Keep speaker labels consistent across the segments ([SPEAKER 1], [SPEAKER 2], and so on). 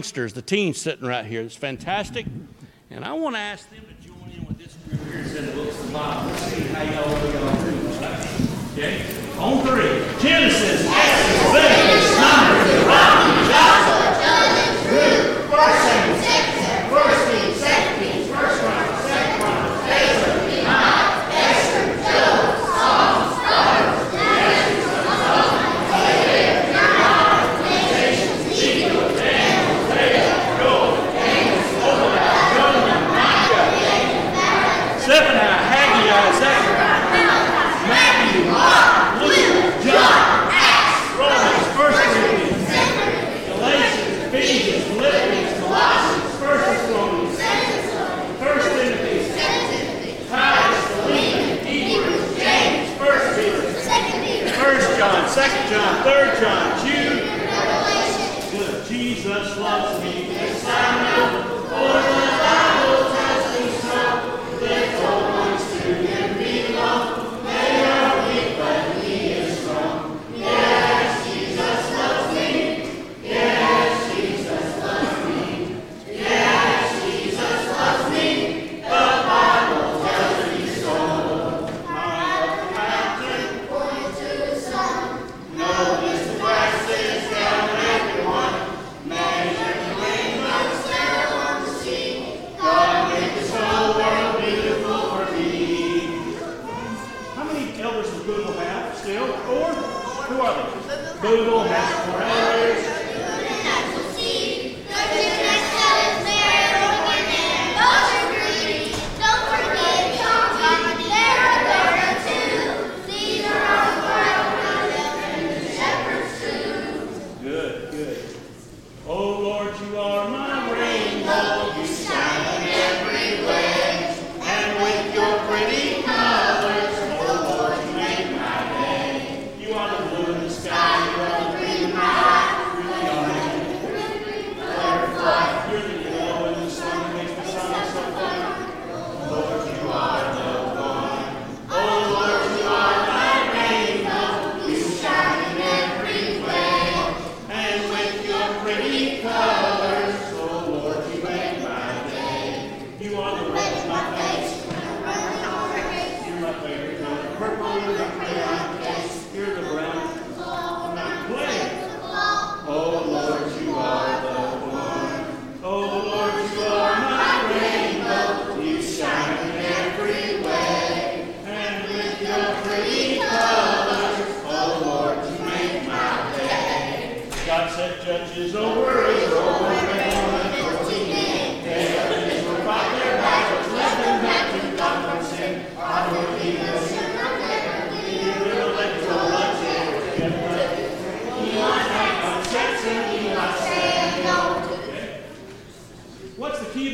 [SPEAKER 1] youngsters, the teens sitting right here. It's fantastic. And I want to ask them to join in with this group here that's in the books of the Bible. Let's see how y'all do on. Okay? On three. Genesis, Exodus,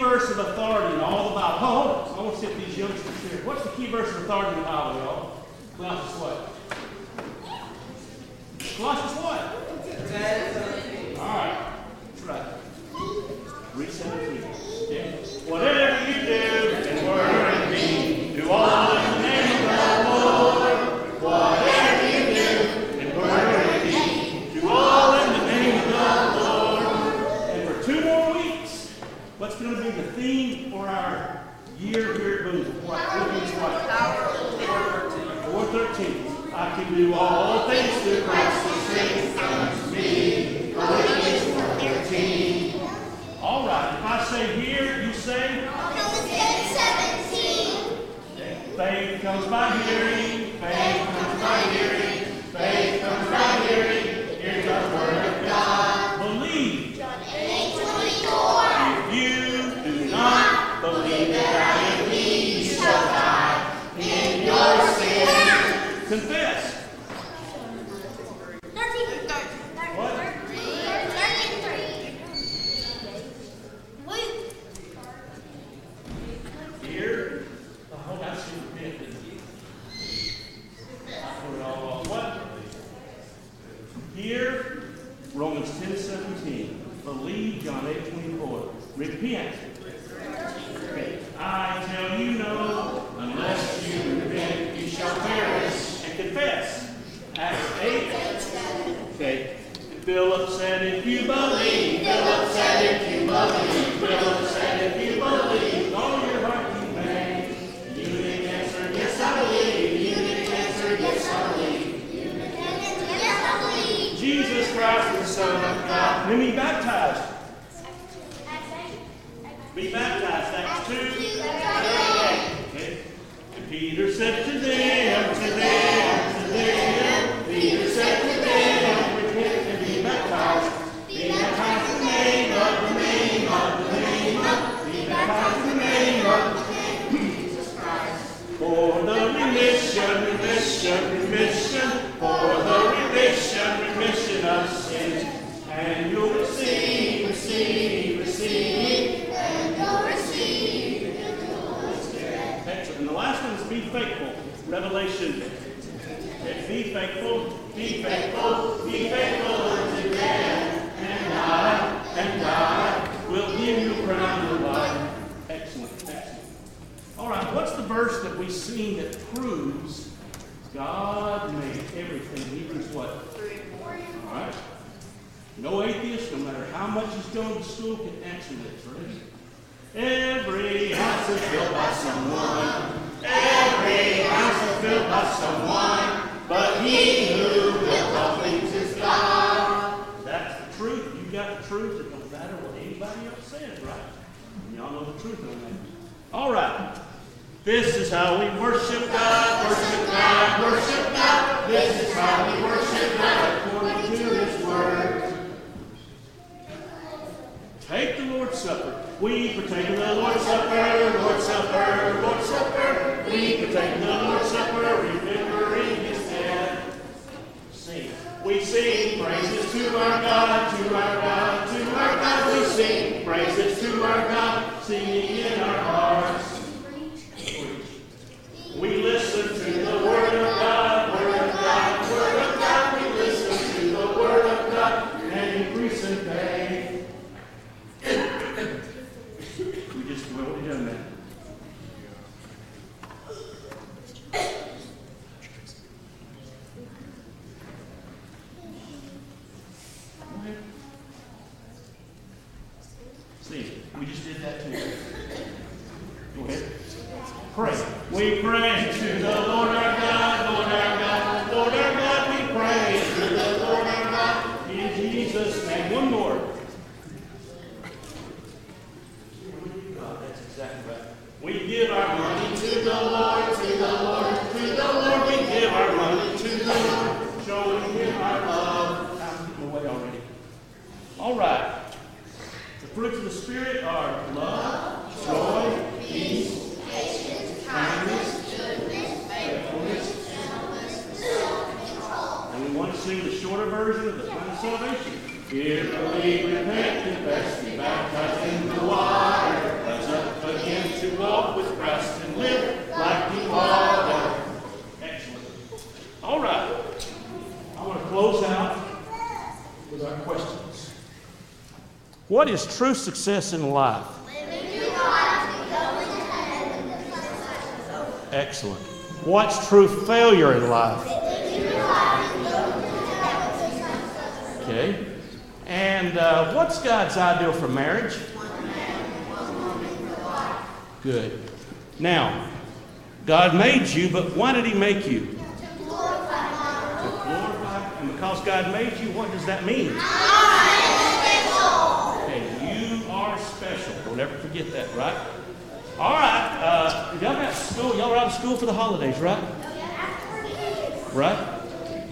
[SPEAKER 1] verse of authority in all the Bible? Hold on. I want to see if these youngsters here. What's the key verse of authority in the Bible, y'all? Colossians what? Colossians I give you all things through Christ who strengthens me. Philippians 4.13. All right, if I say here, you say? Philippians 17. Faith comes by hearing, faith comes by hearing. Philip said, if you believe, Philip said, if you believe, Philip said, if you believe, all your heart you may. Eunuch answered, yes, I believe. Eunuch answered, yes, I believe.
[SPEAKER 2] Yes, I believe.
[SPEAKER 1] Jesus Christ, the Son of God. Then be baptized. Be baptized. Acts 2. Okay. And Peter said to them, to them, faithful. Revelation. Be faithful, be faithful, be faithful unto death, and I, and I will give you a crown of life. Excellent, excellent. All right, what's the verse that we sing that proves God made everything? Hebrews what? All right. No atheist, no matter how much he's gone to school, can answer this, right? Every house is built by someone. Every someone. But he who built all things is God. That's the truth. You got the truth. It don't matter what anybody else says, right? Y'all know the truth on that. All right. This is how we worship God, worship God, worship God. This is how we worship God according to His word. Take the Lord's Supper. We partake the Lord's Supper, Lord's Supper, Lord's Supper. We partake the Lord's Supper, remembering His death. Sing. We sing praises to our God, to our God, to our God. We sing praises to our God, singing in our hearts. We listen to the Word of God, Word of God, Word of God. We listen to the Word of God and increase in faith. We just we already done that. Go ahead. See, we just did that too. Go ahead. Pray. We pray to the Lord our God, Lord our God, Lord our God. We pray to the Lord our God in Jesus' name. One more. Oh, that's exactly right. We give our money to the Lord, to the Lord, to the Lord. We give our money to the Lord, showing Him our love. I'm getting away already. All right. The fruits of the Spirit are love, joy, peace, kindness, faithfulness, and we want to sing the shorter version of the plan of salvation. If we repent, confess, be baptized in the water, rise up again to walk with Christ and live like the Father. Excellent. All right. I want to close out with our questions. What is true success in life? Excellent. What's true failure in life? Okay. And uh, what's God's ideal for marriage? Good. Now, God made you, but why did He make you? To glorify. And because God made you, what does that mean? Okay, you are special. Don't ever forget that, right? All right. Uh, y'all got school. Y'all are out of school for the holidays, right? Right?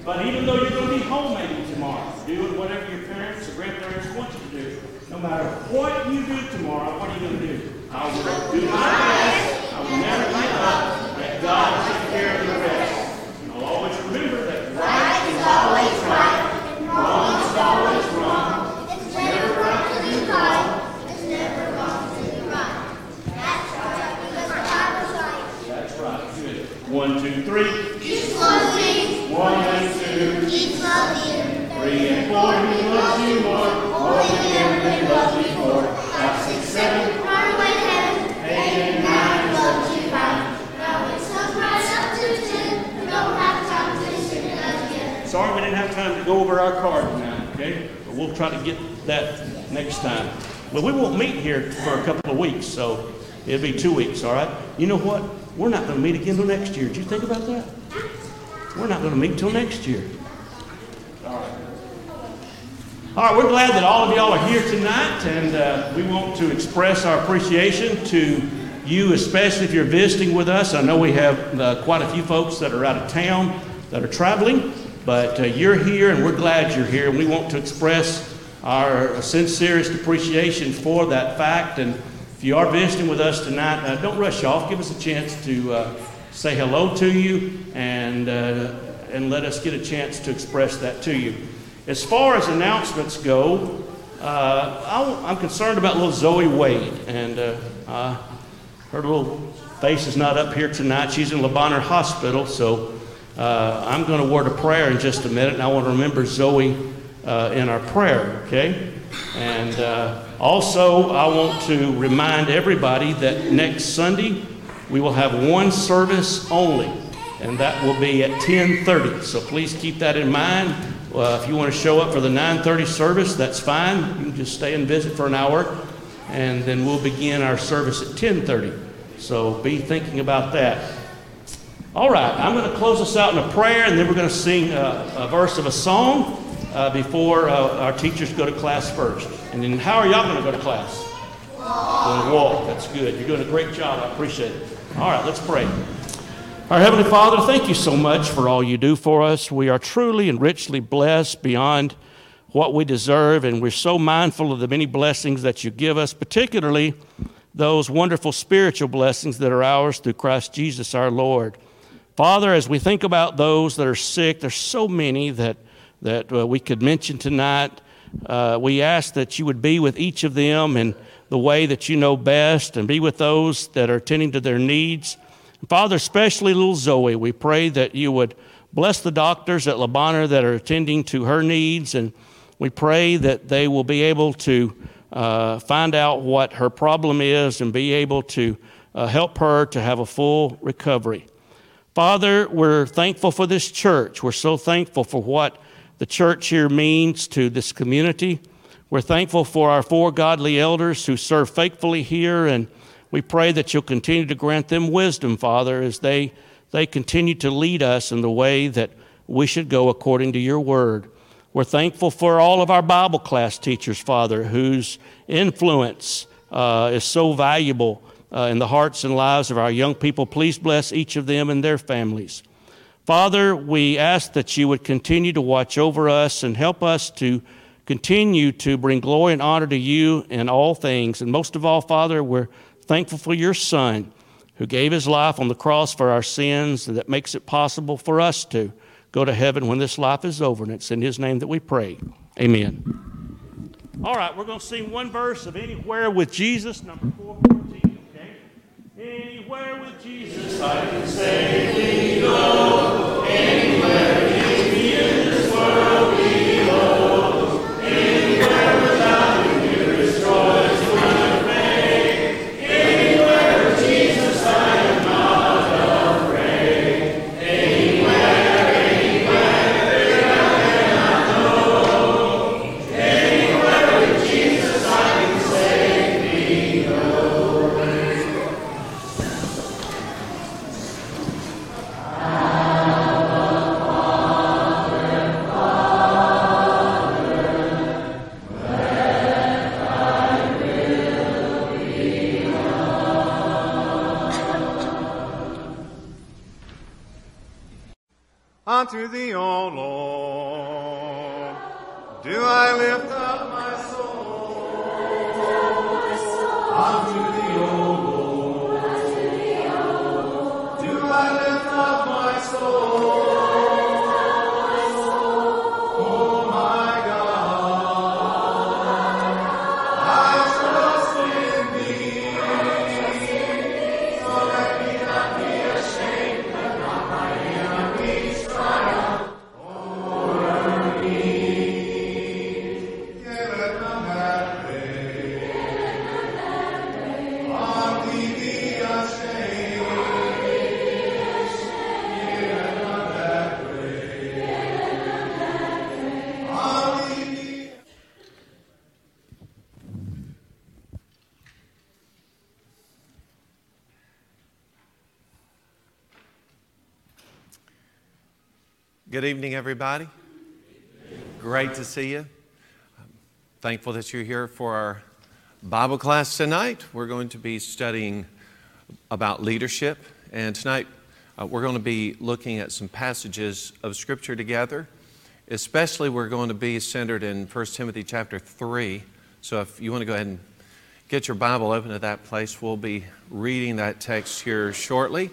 [SPEAKER 1] But even though you're going to be home maybe tomorrow, doing whatever your parents or grandparents want you to do, no matter what you do tomorrow, what are you going to do? I will do my best. I will never give up. Let God take care of the rest. And I'll always remember that right is always right. Wrong is always wrong.
[SPEAKER 2] It's never wrong to do right. It's never wrong to do right. That's right, because the Bible's right.
[SPEAKER 1] That's right. Good. One, two, three.
[SPEAKER 2] Jesus loves me.
[SPEAKER 1] One and two.
[SPEAKER 2] Jesus loves you.
[SPEAKER 1] Three and four, he loves you more, more than ever loved before. Five, six, seven,
[SPEAKER 2] Run away to heaven.
[SPEAKER 1] eight, and nine,
[SPEAKER 2] Loves you right. Now when sun rises up to ten.
[SPEAKER 1] Go over our card tonight, okay? But we'll try to get that next time. But we won't meet here for a couple of weeks, so it'll be two weeks, all right? You know what? We're not going to meet again till next year. Did you think about that? We're not going to meet till next year. All right. All right, we're glad that all of y'all are here tonight, and uh, we want to express our appreciation to you, especially if you're visiting with us. I know we have uh, quite a few folks that are out of town that are traveling, but uh, you're here, and we're glad you're here, and we want to express our sincerest appreciation for that fact. And if you are visiting with us tonight, uh, don't rush off. Give us a chance to uh, say hello to you and, uh, and let us get a chance to express that to you. As far as announcements go, uh, I'm concerned about little Zoe Wade, and uh, her little face is not up here tonight. She's in Le Hospital, so uh, I'm going to word a prayer in just a minute, and I want to remember Zoe uh, in our prayer, okay? And uh, also, I want to remind everybody that next Sunday we will have one service only, and that will be at 10:30. So please keep that in mind. Uh, if you want to show up for the 9:30 service, that's fine. You can just stay and visit for an hour, and then we'll begin our service at 10:30. So be thinking about that. All right, I'm going to close us out in a prayer, and then we're going to sing a, a verse of a song uh, before uh, our teachers go to class first. And then, how are y'all going to go to class? Walk. walk. That's good. You're doing a great job. I appreciate it. All right, let's pray. Our Heavenly Father, thank you so much for all you do for us. We are truly and richly blessed beyond what we deserve, and we're so mindful of the many blessings that you give us, particularly those wonderful spiritual blessings that are ours through Christ Jesus our Lord. Father, as we think about those that are sick, there's so many that, that uh, we could mention tonight. Uh, we ask that you would be with each of them in the way that you know best and be with those that are attending to their needs. Father, especially little Zoe, we pray that you would bless the doctors at Le Bonheur that are attending to her needs, and we pray that they will be able to uh, find out what her problem is and be able to uh, help her to have a full recovery. Father, we're thankful for this church. We're so thankful for what the church here means to this community. We're thankful for our four godly elders who serve faithfully here and we pray that you'll continue to grant them wisdom, Father, as they, they continue to lead us in the way that we should go according to your word. We're thankful for all of our Bible class teachers, Father, whose influence uh, is so valuable uh, in the hearts and lives of our young people. Please bless each of them and their families. Father, we ask that you would continue to watch over us and help us to continue to bring glory and honor to you in all things. And most of all, Father, we're thankful for your Son who gave his life on the cross for our sins and that makes it possible for us to go to heaven when this life is over. And it's in his name that we pray. Amen. All right, we're going to sing one verse of Anywhere with Jesus, number 414. Anywhere with Jesus, I can safely go.
[SPEAKER 3] Good evening, everybody. Great to see you. I'm thankful that you're here for our Bible class tonight. We're going to be studying about leadership, and tonight uh, we're going to be looking at some passages of Scripture together. Especially, we're going to be centered in 1 Timothy chapter 3. So, if you want to go ahead and get your Bible open to that place, we'll be reading that text here shortly.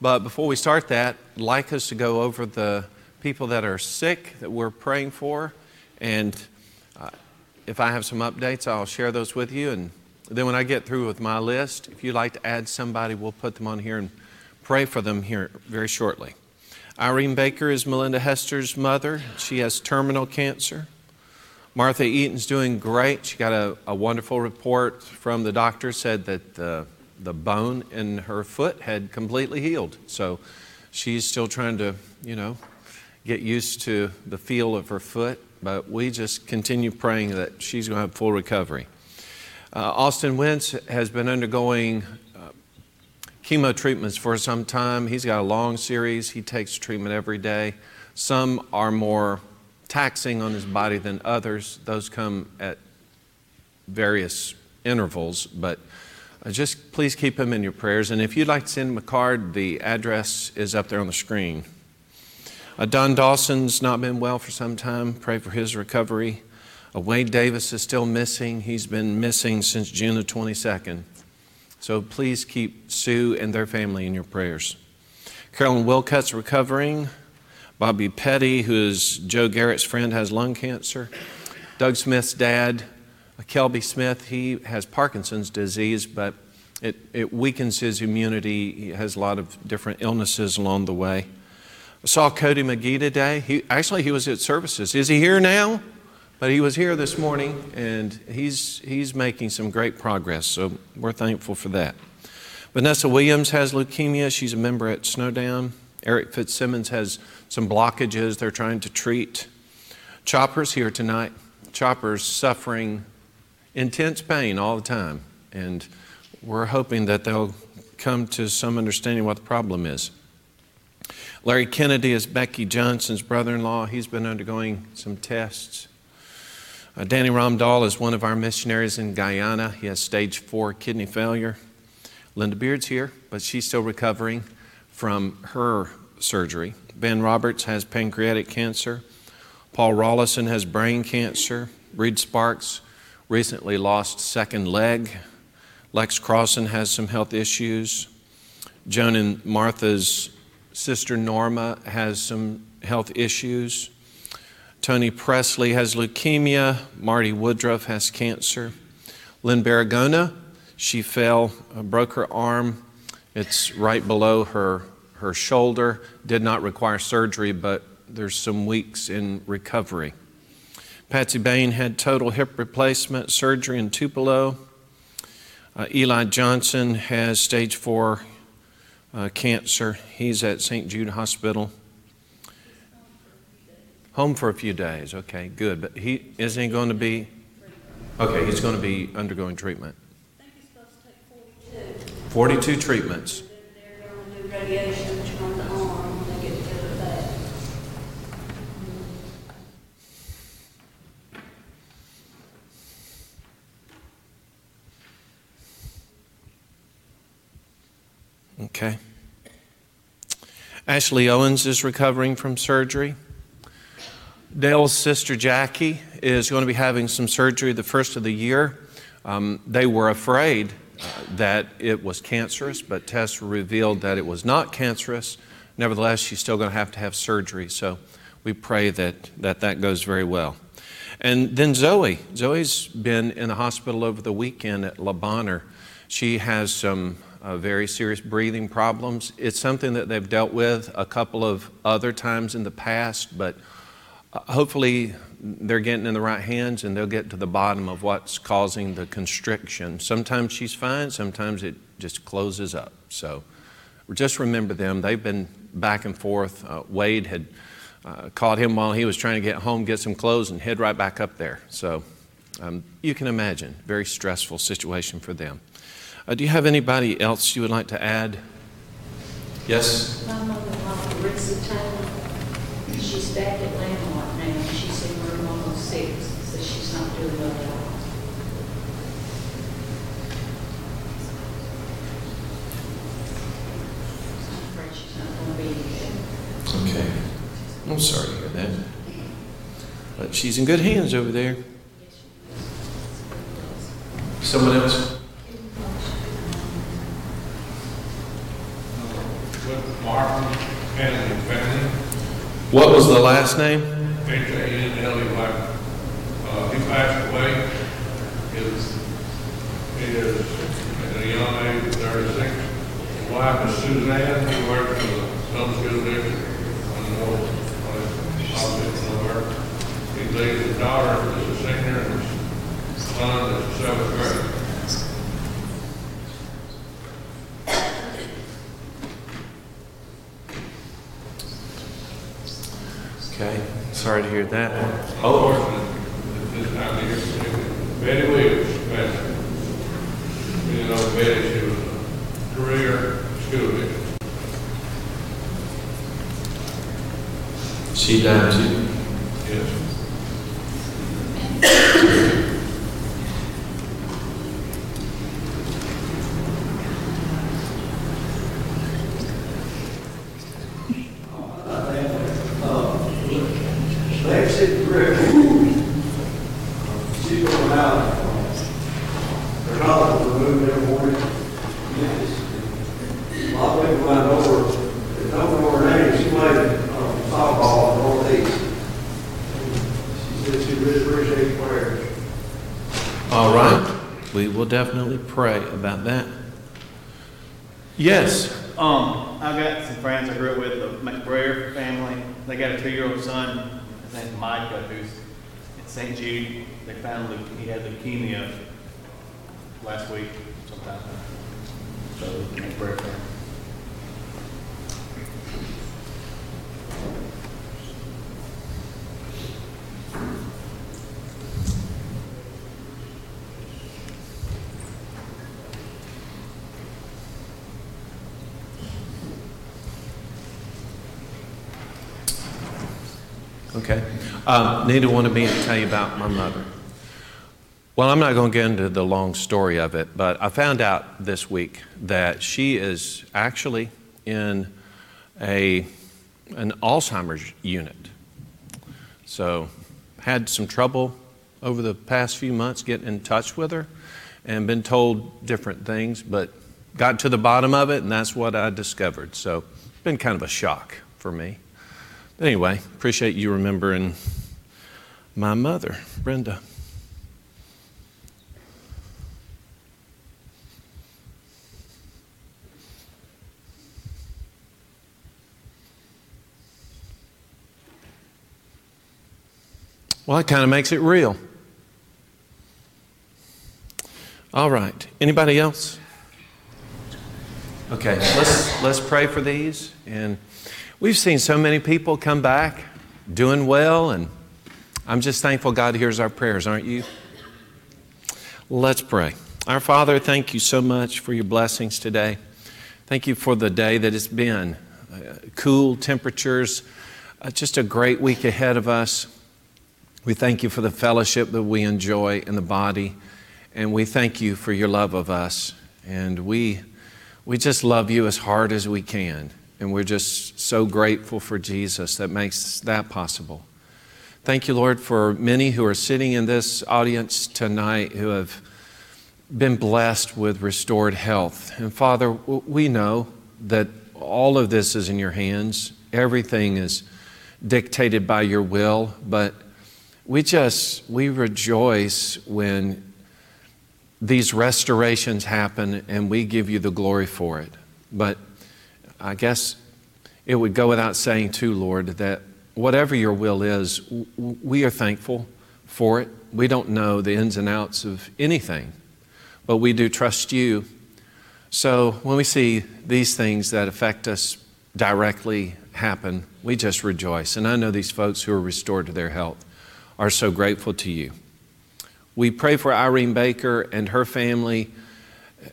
[SPEAKER 3] But before we start that, I'd like us to go over the people that are sick that we're praying for. And uh, if I have some updates, I'll share those with you. And then when I get through with my list, if you'd like to add somebody, we'll put them on here and pray for them here very shortly. Irene Baker is Melinda Hester's mother. She has terminal cancer. Martha Eaton's doing great. She got a, a wonderful report from the doctor, said that the, the bone in her foot had completely healed. So she's still trying to, you know, get used to the feel of her foot, but we just continue praying that she's going to have full recovery. Uh, Austin Wentz has been undergoing uh, chemo treatments for some time. He's got a long series. He takes treatment every day. Some are more taxing on his body than others. Those come at various intervals, but uh, just please keep him in your prayers. And if you'd like to send him a card, the address is up there on the screen. Uh, Don Dawson's not been well for some time. Pray for his recovery. Uh, Wade Davis is still missing. He's been missing since June the 22nd. So please keep Sue and their family in your prayers. Carolyn Wilcutt's recovering. Bobby Petty, who is Joe Garrett's friend, has lung cancer. Doug Smith's dad, Kelby Smith, he has Parkinson's disease, but it, it weakens his immunity. He has a lot of different illnesses along the way. Saw Cody McGee today. He, actually, he was at services. Is he here now? But he was here this morning, and he's, he's making some great progress, so we're thankful for that. Vanessa Williams has leukemia. She's a member at Snowdown. Eric Fitzsimmons has some blockages they're trying to treat. Chopper's here tonight. Chopper's suffering intense pain all the time, and we're hoping that they'll come to some understanding what the problem is. Larry Kennedy is Becky Johnson's brother in law. He's been undergoing some tests. Uh, Danny Ramdahl is one of our missionaries in Guyana. He has stage four kidney failure. Linda Beard's here, but she's still recovering from her surgery. Ben Roberts has pancreatic cancer. Paul Rollison has brain cancer. Reed Sparks recently lost second leg. Lex Crossan has some health issues. Joan and Martha's sister Norma has some health issues. Tony Presley has leukemia. Marty Woodruff has cancer. Lynn Baragona, she fell, uh, broke her arm. It's right below her, her shoulder. Did not require surgery, but there's some weeks in recovery. Patsy Bain had total hip replacement surgery in Tupelo. Uh, Eli Johnson has stage four uh, cancer. He's at St. Jude Hospital. Home for a few days. Okay, good. But he isn't he going to be? Okay, he's going to be undergoing treatment.
[SPEAKER 4] I think he's supposed to take forty-two.
[SPEAKER 3] 42 treatments.
[SPEAKER 4] They're gonna do radiation on the arm when they get together back.
[SPEAKER 3] Okay. Ashley Owens is recovering from surgery. Dale's sister Jackie is going to be having some surgery the first of the year. Um, they were afraid uh, that it was cancerous, but tests revealed that it was not cancerous. Nevertheless, she's still going to have to have surgery. So we pray that that, that goes very well. And then Zoe. Zoe's been in the hospital over the weekend at Le Bonheur. She has some uh, very serious breathing problems. It's something that they've dealt with a couple of other times in the past, but uh, hopefully they're getting in the right hands and they'll get to the bottom of what's causing the constriction. Sometimes she's fine, sometimes it just closes up. So just remember them. They've been back and forth. Uh, Wade had uh, caught him while he was trying to get home, get some clothes, and head right back up there. So um, you can imagine, very stressful situation for them. Uh, do you have anybody else you would like to add? Yes?
[SPEAKER 4] My mother-in-law, Taylor, She's back at Landmark now, she's in room almost six, so she's not doing well at all. I'm afraid she's not gonna be here.
[SPEAKER 3] Okay. I'm sorry to hear that. But she's in good hands over there. Someone else?
[SPEAKER 5] With Martin and family,
[SPEAKER 3] What was the last name?
[SPEAKER 5] H A N L E Y. Uh, he passed away. His, he is at a young age of thirty-six. His wife is Suzanne, he worked for the Southern School District on the north, on the opposite of her. He leaves his daughter as a senior and his son is a seventh grade.
[SPEAKER 3] Okay. Sorry to hear that.
[SPEAKER 5] Unfortunately, this time of year, Betty Williams, You know, Betty, she was a career school teacher.
[SPEAKER 3] She died too.
[SPEAKER 5] Yes.
[SPEAKER 6] Lexi Brick. She's going out. Her collar removed every morning. Yes. A lot of people went over, they don't know her name, she played um, softball in the Northeast. She said she really appreciates prayers.
[SPEAKER 3] All right. We will definitely pray about that. Yes.
[SPEAKER 7] Um, I've got some friends I grew up with, the McBrayer family. They got a two-year-old son. His name's Micah, who's at St. Jude. They found leu- he had leukemia last week sometime. So McBrayer family.
[SPEAKER 3] Okay. Um, one of me to tell you about my mother. Well, I'm not going to get into the long story of it, but I found out this week that she is actually in a, an Alzheimer's unit. So, had some trouble over the past few months getting in touch with her and been told different things, but got to the bottom of it, and that's what I discovered. So, been kind of a shock for me. Anyway, appreciate you remembering my mother, Brenda. Well, that kind of makes it real. All right. Anybody else? Okay, let's let's pray for these and We've seen so many people come back doing well, and I'm just thankful God hears our prayers, aren't you? Let's pray. Our Father, thank you so much for your blessings today. Thank you for the day that it's been. Uh, cool temperatures, uh, just a great week ahead of us. We thank you for the fellowship that we enjoy in the body, and we thank you for your love of us. And we, we just love you as hard as we can. And we're just so grateful for Jesus that makes that possible. Thank you, Lord, for many who are sitting in this audience tonight who have been blessed with restored health. And Father, we know that all of this is in your hands, everything is dictated by your will, but we just, we rejoice when these restorations happen and we give you the glory for it. But I guess it would go without saying, too, Lord, that whatever your will is, we are thankful for it. We don't know the ins and outs of anything, but we do trust you. So when we see these things that affect us directly happen, we just rejoice. And I know these folks who are restored to their health are so grateful to you. We pray for Irene Baker and her family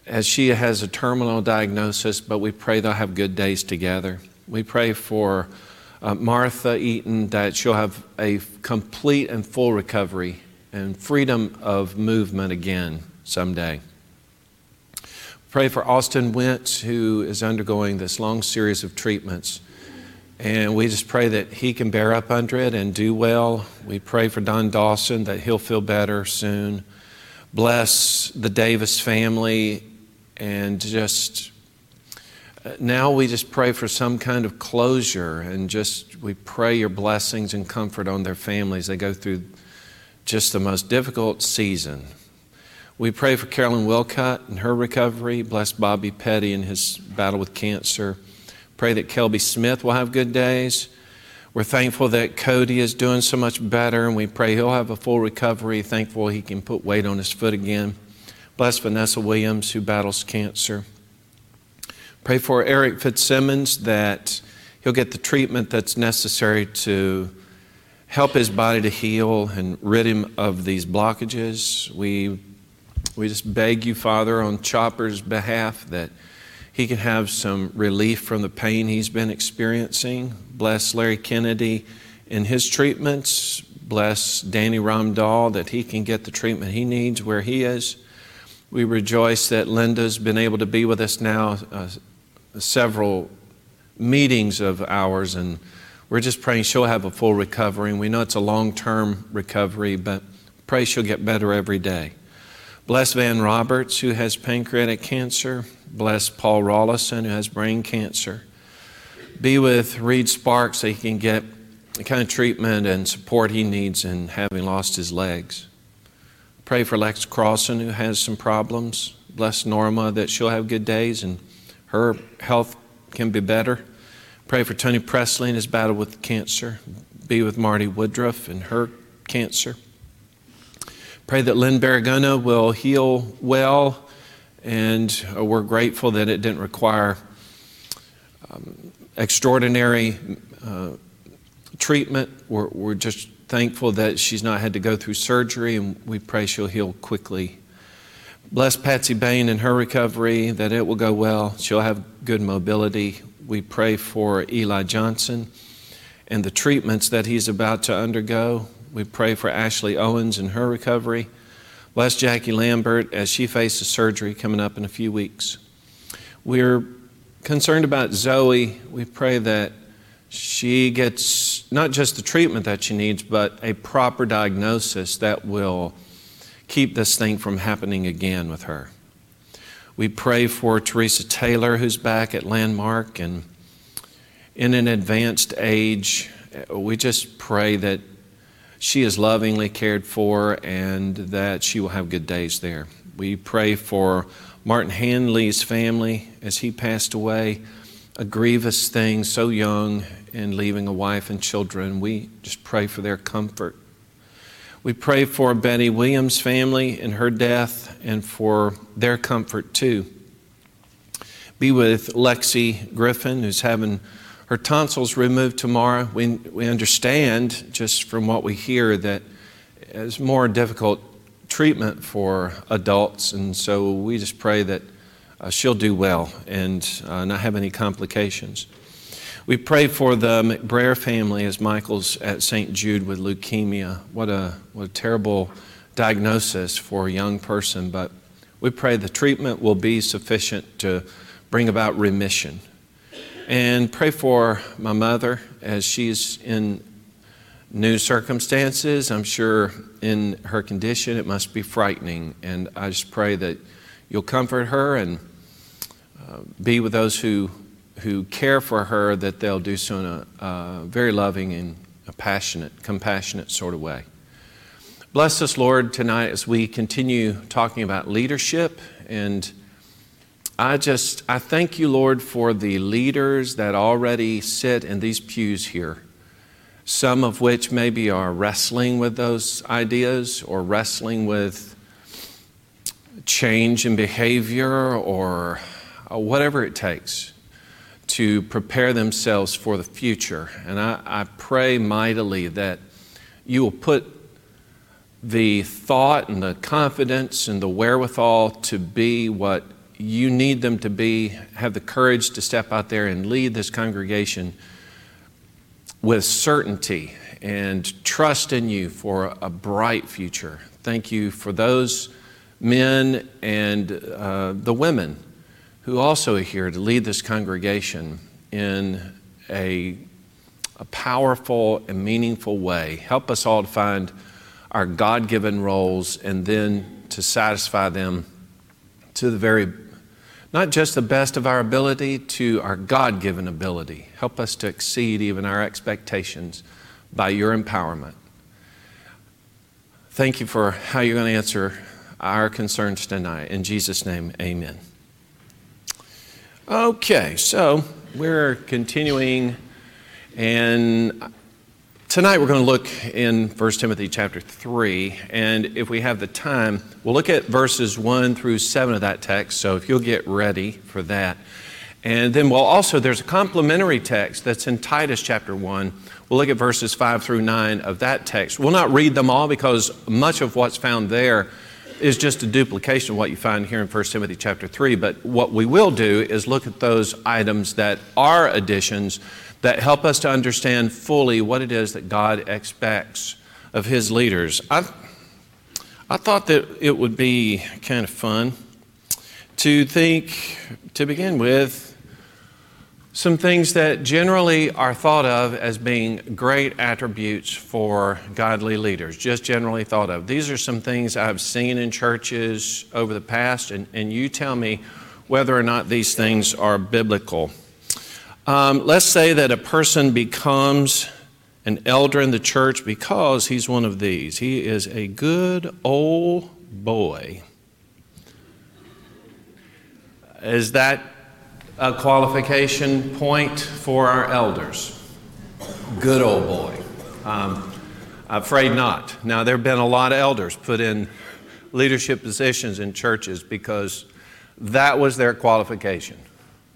[SPEAKER 3] as she has a terminal diagnosis, but we pray they'll have good days together. We pray for uh, Martha Eaton that she'll have a complete and full recovery and freedom of movement again someday. Pray for Austin Wentz, who is undergoing this long series of treatments. And we just pray that he can bear up under it and do well. We pray for Don Dawson that he'll feel better soon. Bless the Davis family and just uh, now we just pray for some kind of closure and just we pray your blessings and comfort on their families. They go through just the most difficult season. We pray for Carolyn Wilcott and her recovery. Bless Bobby Petty in his battle with cancer. Pray that Kelby Smith will have good days. We're thankful that Cody is doing so much better, and we pray he'll have a full recovery. Thankful he can put weight on his foot again. Bless Vanessa Williams, who battles cancer. Pray for Eric Fitzsimmons that he'll get the treatment that's necessary to help his body to heal and rid him of these blockages. We we just beg you, Father, on Chopper's behalf that he can have some relief from the pain he's been experiencing. Bless Larry Kennedy in his treatments. Bless Danny Ramdahl that he can get the treatment he needs where he is. We rejoice that Linda's been able to be with us now uh, several meetings of ours, and we're just praying she'll have a full recovery. And we know it's a long term recovery, but pray she'll get better every day. Bless Van Roberts, who has pancreatic cancer. Bless Paul Rollison, who has brain cancer. Be with Reed Sparks so he can get the kind of treatment and support he needs in having lost his legs. Pray for Lex Crossan, who has some problems. Bless Norma that she'll have good days and her health can be better. Pray for Tony Presley in his battle with cancer. Be with Marty Woodruff and her cancer. Pray that Lynn Barragona will heal well, and uh, we're grateful that it didn't require um, extraordinary uh, treatment. We're, we're just thankful that she's not had to go through surgery, and we pray she'll heal quickly. Bless Patsy Bain in her recovery, that it will go well. She'll have good mobility. We pray for Eli Johnson and the treatments that he's about to undergo. We pray for Ashley Owens and her recovery. Bless Jackie Lambert as she faces surgery coming up in a few weeks. We're concerned about Zoe. We pray that she gets not just the treatment that she needs, but a proper diagnosis that will keep this thing from happening again with her. We pray for Teresa Taylor, who's back at Landmark and in an advanced age. We just pray that she is lovingly cared for and that she will have good days there. We pray for Martin Hanley's family as he passed away, a grievous thing, so young and leaving a wife and children. We just pray for their comfort. We pray for Betty Williams' family and her death and for their comfort too. Be with Lexi Griffin, who's having her tonsils removed tomorrow. We, we understand, just from what we hear, that it's more difficult treatment for adults, and so we just pray that uh, she'll do well and uh, not have any complications. We pray for the McBrayer family as Michael's at St. Jude with leukemia. What a, what a terrible diagnosis for a young person, but we pray the treatment will be sufficient to bring about remission and pray for my mother as she's in new circumstances. I'm sure in her condition it must be frightening. And I just pray that you'll comfort her and uh, be with those who, who care for her, that they'll do so in a uh, very loving and a passionate, compassionate sort of way. Bless us, Lord, tonight as we continue talking about leadership and I just, I thank you, Lord, for the leaders that already sit in these pews here, some of which maybe are wrestling with those ideas or wrestling with change in behavior or uh, whatever it takes to prepare themselves for the future. And I, I pray mightily that you will put the thought and the confidence and the wherewithal to be what you need them to be, have the courage to step out there and lead this congregation with certainty and trust in you for a bright future. Thank you for those men and uh, the women who also are here to lead this congregation in a, a powerful and meaningful way. Help us all to find our God given roles and then to satisfy them to the very, not just the best of our ability, to our God given ability. Help us to exceed even our expectations by your empowerment. Thank you for how you're going to answer our concerns tonight. In Jesus' name, amen. Okay, so we're continuing, and tonight we're going to look in 1 Timothy chapter 3. And if we have the time, we'll look at verses 1 through 7 of that text. So if you'll get ready for that. And then we'll also, there's a complementary text that's in Titus chapter 1. We'll look at verses 5 through 9 of that text. We'll not read them all because much of what's found there is just a duplication of what you find here in 1 Timothy chapter 3. But what we will do is look at those items that are additions that help us to understand fully what it is that God expects of His leaders. I, I thought that it would be kind of fun to think, to begin with, some things that generally are thought of as being great attributes for godly leaders, just generally thought of. These are some things I've seen in churches over the past, and, and you tell me whether or not these things are biblical. Um, let's say that a person becomes an elder in the church because he's one of these. He is a good old boy. Is that a qualification point for our elders. Good old boy. Um, afraid not. Now, there have been a lot of elders put in leadership positions in churches because that was their qualification.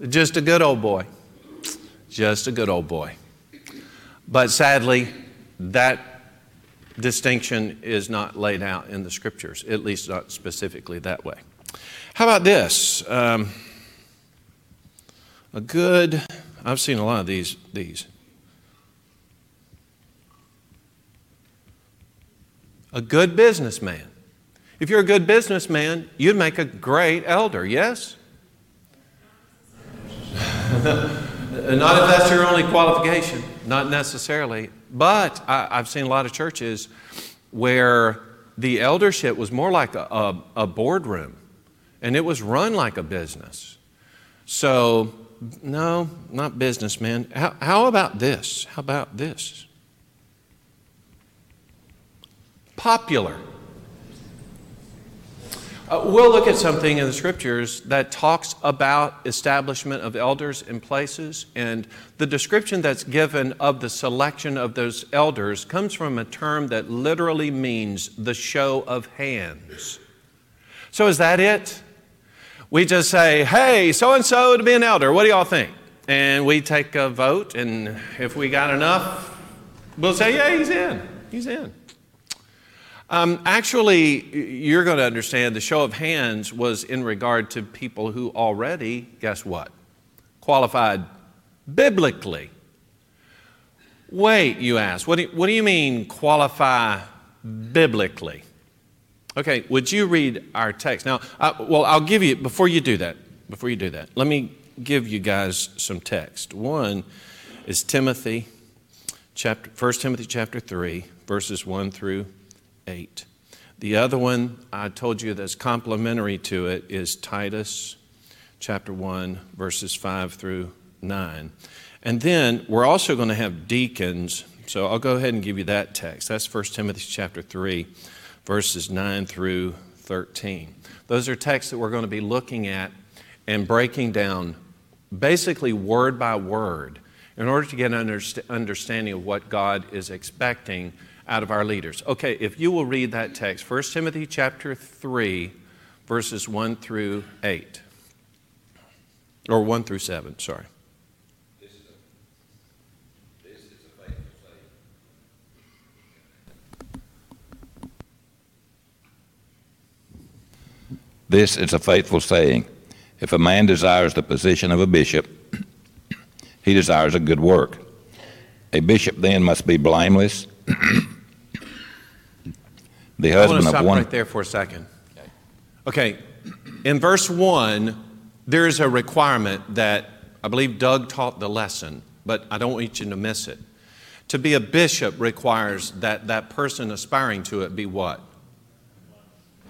[SPEAKER 3] Just a good old boy. Just a good old boy. But sadly, that distinction is not laid out in the scriptures, at least not specifically that way. How about this? Um, a good, I've seen a lot of these, these. A good businessman. If you're a good businessman, you'd make a great elder, yes? Uh, not if that's your only qualification, not necessarily. But I, have seen a lot of churches where the eldership was more like a, a, a boardroom and it was run like a business. So no, not businessman. How, how about this? How about this? Popular. Uh, we'll look at something in the scriptures that talks about establishment of elders in places, and the description that's given of the selection of those elders comes from a term that literally means the show of hands. So, is that it? we just say, hey, so and so to be an elder. What do y'all think? And we take a vote, and if we got enough, we'll say, yeah, he's in. He's in. Um, actually, you're going to understand the show of hands was in regard to people who already, guess what? Qualified biblically. Wait, you ask, what do you, what do you mean qualify biblically? Okay, would you read our text? Now, well, I'll give you, before you do that, before you do that, let me give you guys some text. One is Timothy, chapter, 1 Timothy chapter 3, verses 1 through 8. The other one I told you that's complementary to it is Titus chapter 1, verses 5 through 9. And then we're also going to have deacons, so I'll go ahead and give you that text. That's 1 Timothy chapter 3 verses 9 through 13. Those are texts that we're going to be looking at and breaking down basically word by word in order to get an understanding of what God is expecting out of our leaders. Okay, if you will read that text, 1 Timothy chapter 3, verses 1 through 8. Or 1 through 7, sorry.
[SPEAKER 8] This is a faithful saying. If a man desires the position of a bishop, he desires a good work. A bishop then must be blameless, the
[SPEAKER 3] I want to
[SPEAKER 8] husband
[SPEAKER 3] stop
[SPEAKER 8] of one.
[SPEAKER 3] right there for a second. Okay, in verse 1, there is a requirement that I believe Doug taught the lesson, but I don't want you to miss it. To be a bishop requires that that person aspiring to it be what?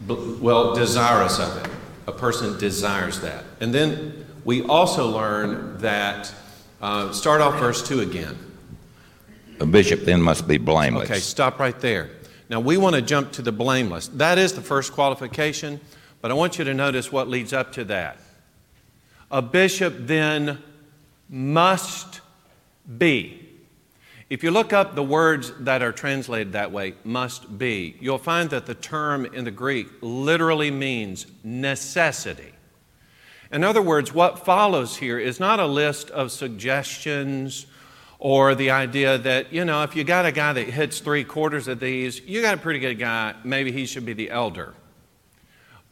[SPEAKER 3] Well, desirous of it. A person desires that. And then we also learn that, uh, start off verse 2 again.
[SPEAKER 8] A bishop then must be blameless.
[SPEAKER 3] Okay, stop right there. Now, we want to jump to the blameless. That is the first qualification, but I want you to notice what leads up to that. A bishop then must be. If you look up the words that are translated that way, must be, you'll find that the term in the Greek literally means necessity. In other words, what follows here is not a list of suggestions or the idea that, you know, if you got a guy that hits three quarters of these, you got a pretty good guy, maybe he should be the elder.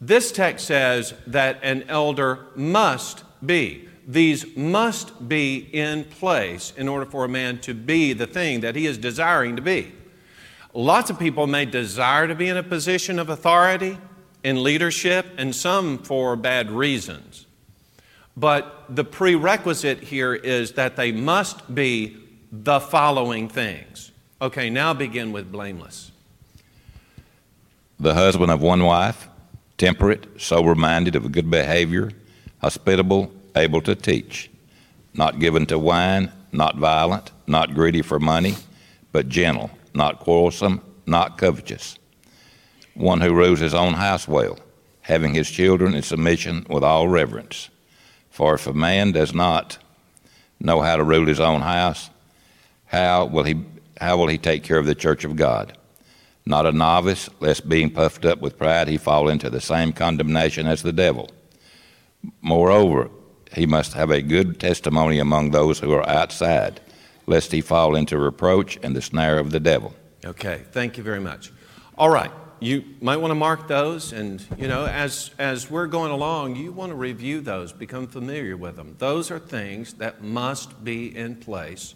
[SPEAKER 3] This text says that an elder must be. These must be in place in order for a man to be the thing that he is desiring to be. Lots of people may desire to be in a position of authority, in leadership, and some for bad reasons. But the prerequisite here is that they must be the following things. Okay, now begin with blameless.
[SPEAKER 8] The husband of one wife, temperate, sober minded, of good behavior, hospitable, able to teach, not given to wine, not violent, not greedy for money, but gentle, not quarrelsome, not covetous. One who rules his own house well, having his children in submission with all reverence. For if a man does not know how to rule his own house, how will he, how will he take care of the church of God? Not a novice, lest being puffed up with pride he fall into the same condemnation as the devil. Moreover, he must have a good testimony among those who are outside, lest he fall into reproach and the snare of the devil.
[SPEAKER 3] Okay, thank you very much. All right, you might want to mark those, and you know, as as we're going along, you want to review those, become familiar with them. Those are things that must be in place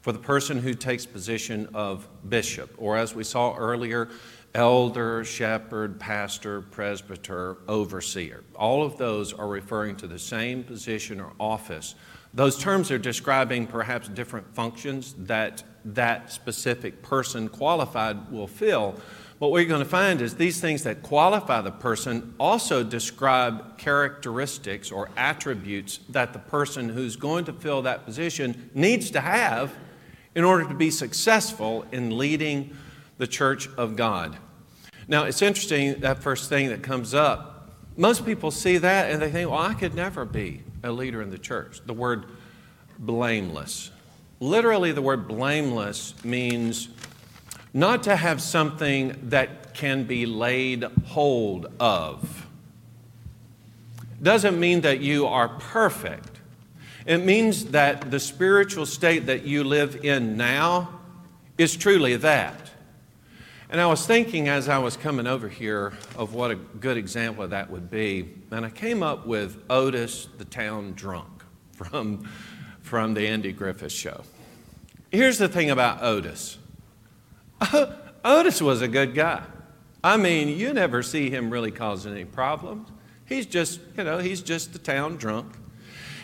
[SPEAKER 3] for the person who takes position of bishop, or as we saw earlier, elder, shepherd, pastor, presbyter, overseer. All of those are referring to the same position or office. Those terms are describing perhaps different functions that that specific person qualified will fill. What we're going to find is these things that qualify the person also describe characteristics or attributes that the person who's going to fill that position needs to have in order to be successful in leading the church of God. Now, it's interesting that first thing that comes up. Most people see that and they think, well, I could never be a leader in the church. The word blameless. Literally, the word blameless means not to have something that can be laid hold of. Doesn't mean that you are perfect. It means that the spiritual state that you live in now is truly that. And I was thinking as I was coming over here of what a good example of that would be, and I came up with Otis the Town Drunk from, from the Andy Griffith Show. Here's the thing about Otis Otis was a good guy. I mean, you never see him really causing any problems. He's just, you know, he's just the town drunk.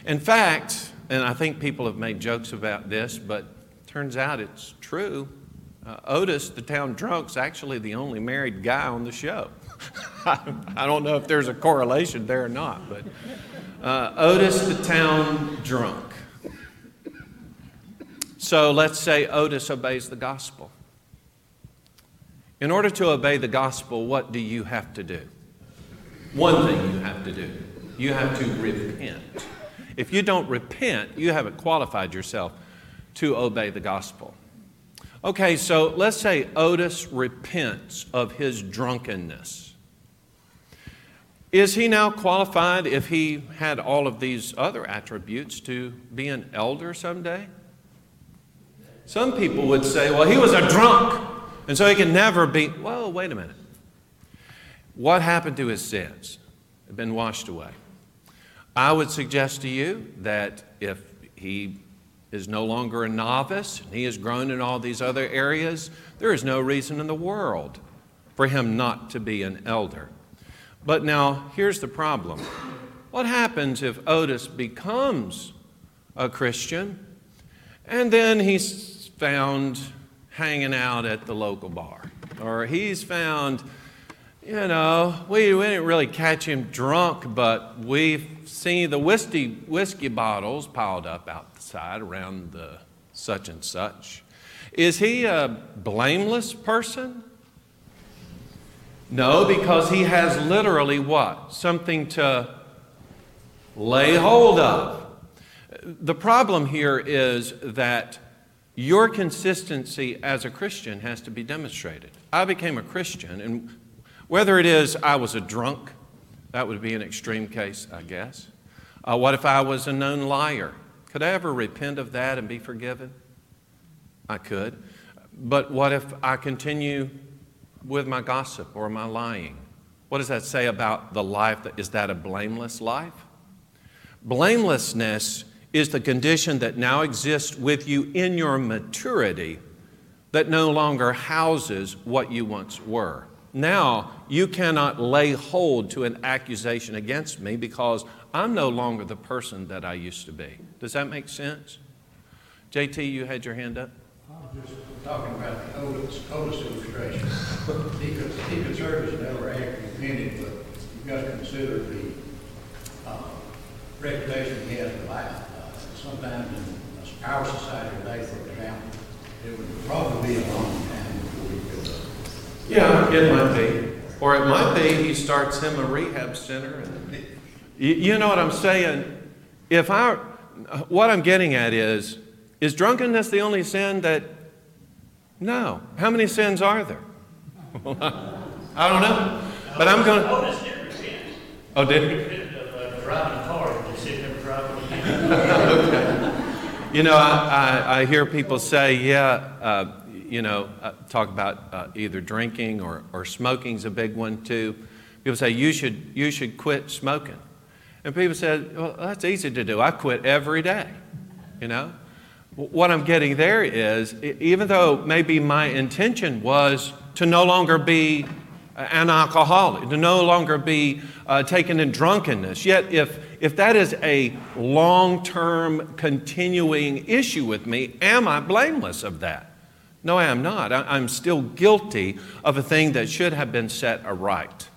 [SPEAKER 3] In fact, and I think people have made jokes about this, but turns out it's true. Uh, Otis, the town drunk's actually the only married guy on the show. I don't know if there's a correlation there or not, but uh, Otis, the town drunk. So let's say Otis obeys the gospel. In order to obey the gospel, what do you have to do? One thing you have to do you have to repent. If you don't repent, you haven't qualified yourself to obey the gospel. Okay, so let's say Otis repents of his drunkenness. Is he now qualified if he had all of these other attributes to be an elder someday? Some people would say, well, he was a drunk, and so he can never be. Well, wait a minute. What happened to his sins? They've been washed away. I would suggest to you that if he is no longer a novice and he has grown in all these other areas, there is no reason in the world for him not to be an elder. But now, here's the problem what happens if Otis becomes a Christian and then he's found hanging out at the local bar? Or he's found, you know, we, we didn't really catch him drunk, but we've seen the whiskey, whiskey bottles piled up outside around the such and such. Is he a blameless person? No, because he has literally what? Something to lay hold of. The problem here is that your consistency as a Christian has to be demonstrated. I became a Christian, and whether it is I was a drunk, that would be an extreme case, I guess. Uh, what if I was a known liar? Could I ever repent of that and be forgiven? I could. But what if I continue with my gossip or my lying? What does that say about the life? Is that a blameless life? Blamelessness is the condition that now exists with you in your maturity that no longer houses what you once were. Now you cannot lay hold to an accusation against me because I'm no longer the person that I used to be. Does that make sense? JT, you had your hand up?
[SPEAKER 9] I was just talking about the Otis, Otis illustration. As an elder after he finished, but you've got to consider the, uh, reputation he has in. Uh, Sometimes in our society today, for example, it would probably be a long time before we could, uh,
[SPEAKER 3] Yeah, it might be. Or it might be he starts him a rehab center. And, you, you know what I'm saying? If I, what I'm getting at is, is drunkenness the only sin that? No. How many sins are there? I don't know. But I'm going to.
[SPEAKER 1] Otis did repent.
[SPEAKER 3] Oh, did he? You know, I, I, I hear people say, yeah, uh, you know, uh, talk about uh, either drinking or, or smoking's a big one too. People say, you should, you should quit smoking. And people said, well, that's easy to do. I quit every day, you know. What I'm getting there is, even though maybe my intention was to no longer be an alcoholic, to no longer be uh, taken in drunkenness, yet if, if that is a long term continuing issue with me, am I blameless of that? No, I am not. I'm still guilty of a thing that should have been set aright.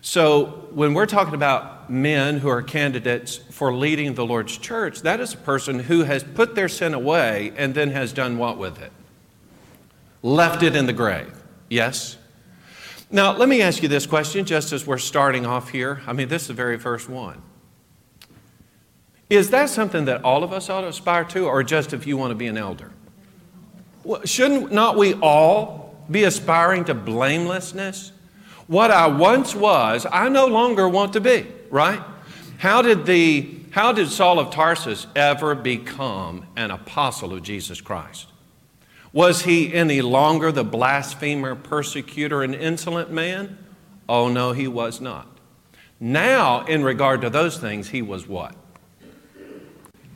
[SPEAKER 3] So, when we're talking about men who are candidates for leading the Lord's church, that is a person who has put their sin away and then has done what with it? Left it in the grave. Yes? Now, let me ask you this question just as we're starting off here. I mean, this is the very first one. Is that something that all of us ought to aspire to, or just if you want to be an elder? Well, shouldn't not we all be aspiring to blamelessness? What I once was, I no longer want to be, right? How did, the, how did Saul of Tarsus ever become an apostle of Jesus Christ? Was he any longer the blasphemer, persecutor, and insolent man? Oh, no, he was not. Now, in regard to those things, he was what?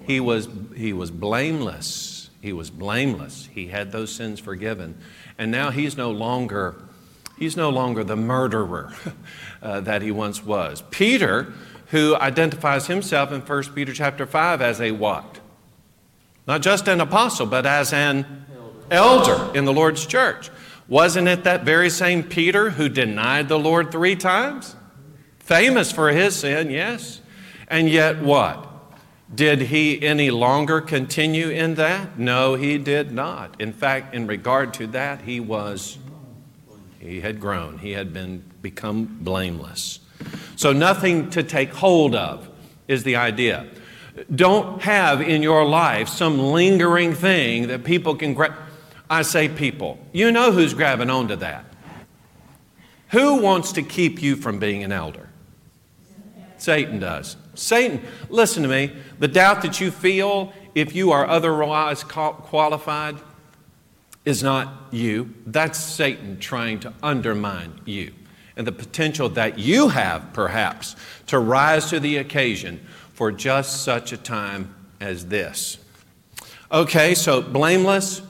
[SPEAKER 3] He was, he was blameless. He was blameless. He had those sins forgiven. And now he's no longer, he's no longer the murderer uh, that he once was. Peter, who identifies himself in 1 Peter chapter 5 as a what? Not just an apostle, but as an elder in the Lord's church. Wasn't it that very same Peter who denied the Lord three times? Famous for his sin, yes. And yet what? Did he any longer continue in that? No, he did not. In fact, in regard to that, he was he had grown. He had been become blameless. So nothing to take hold of is the idea. Don't have in your life some lingering thing that people can grab. I say people. You know who's grabbing onto that. Who wants to keep you from being an elder? Satan does. Satan, listen to me. The doubt that you feel if you are otherwise qualified is not you. That's Satan trying to undermine you. And the potential that you have, perhaps, to rise to the occasion for just such a time as this. Okay, so blameless,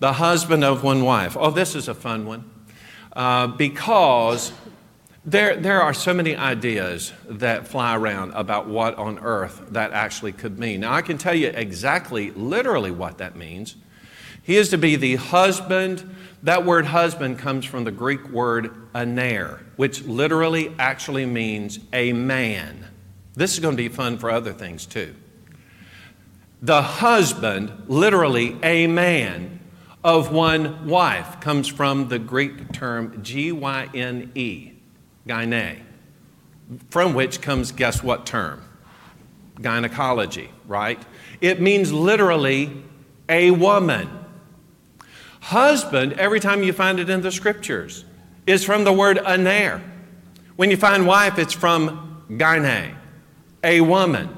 [SPEAKER 3] the husband of one wife. Oh, this is a fun one uh, because there, there are so many ideas that fly around about what on earth that actually could mean. Now, I can tell you exactly, literally, what that means. He is to be the husband. That word husband comes from the Greek word aner, which literally actually means a man. This is going to be fun for other things too. The husband, literally a man of one wife, comes from the Greek term G Y N E gyne, from which comes guess what term? Gynecology, right? It means literally a woman. Husband, every time you find it in the scriptures, is from the word aner. When you find wife, it's from gyne, a woman.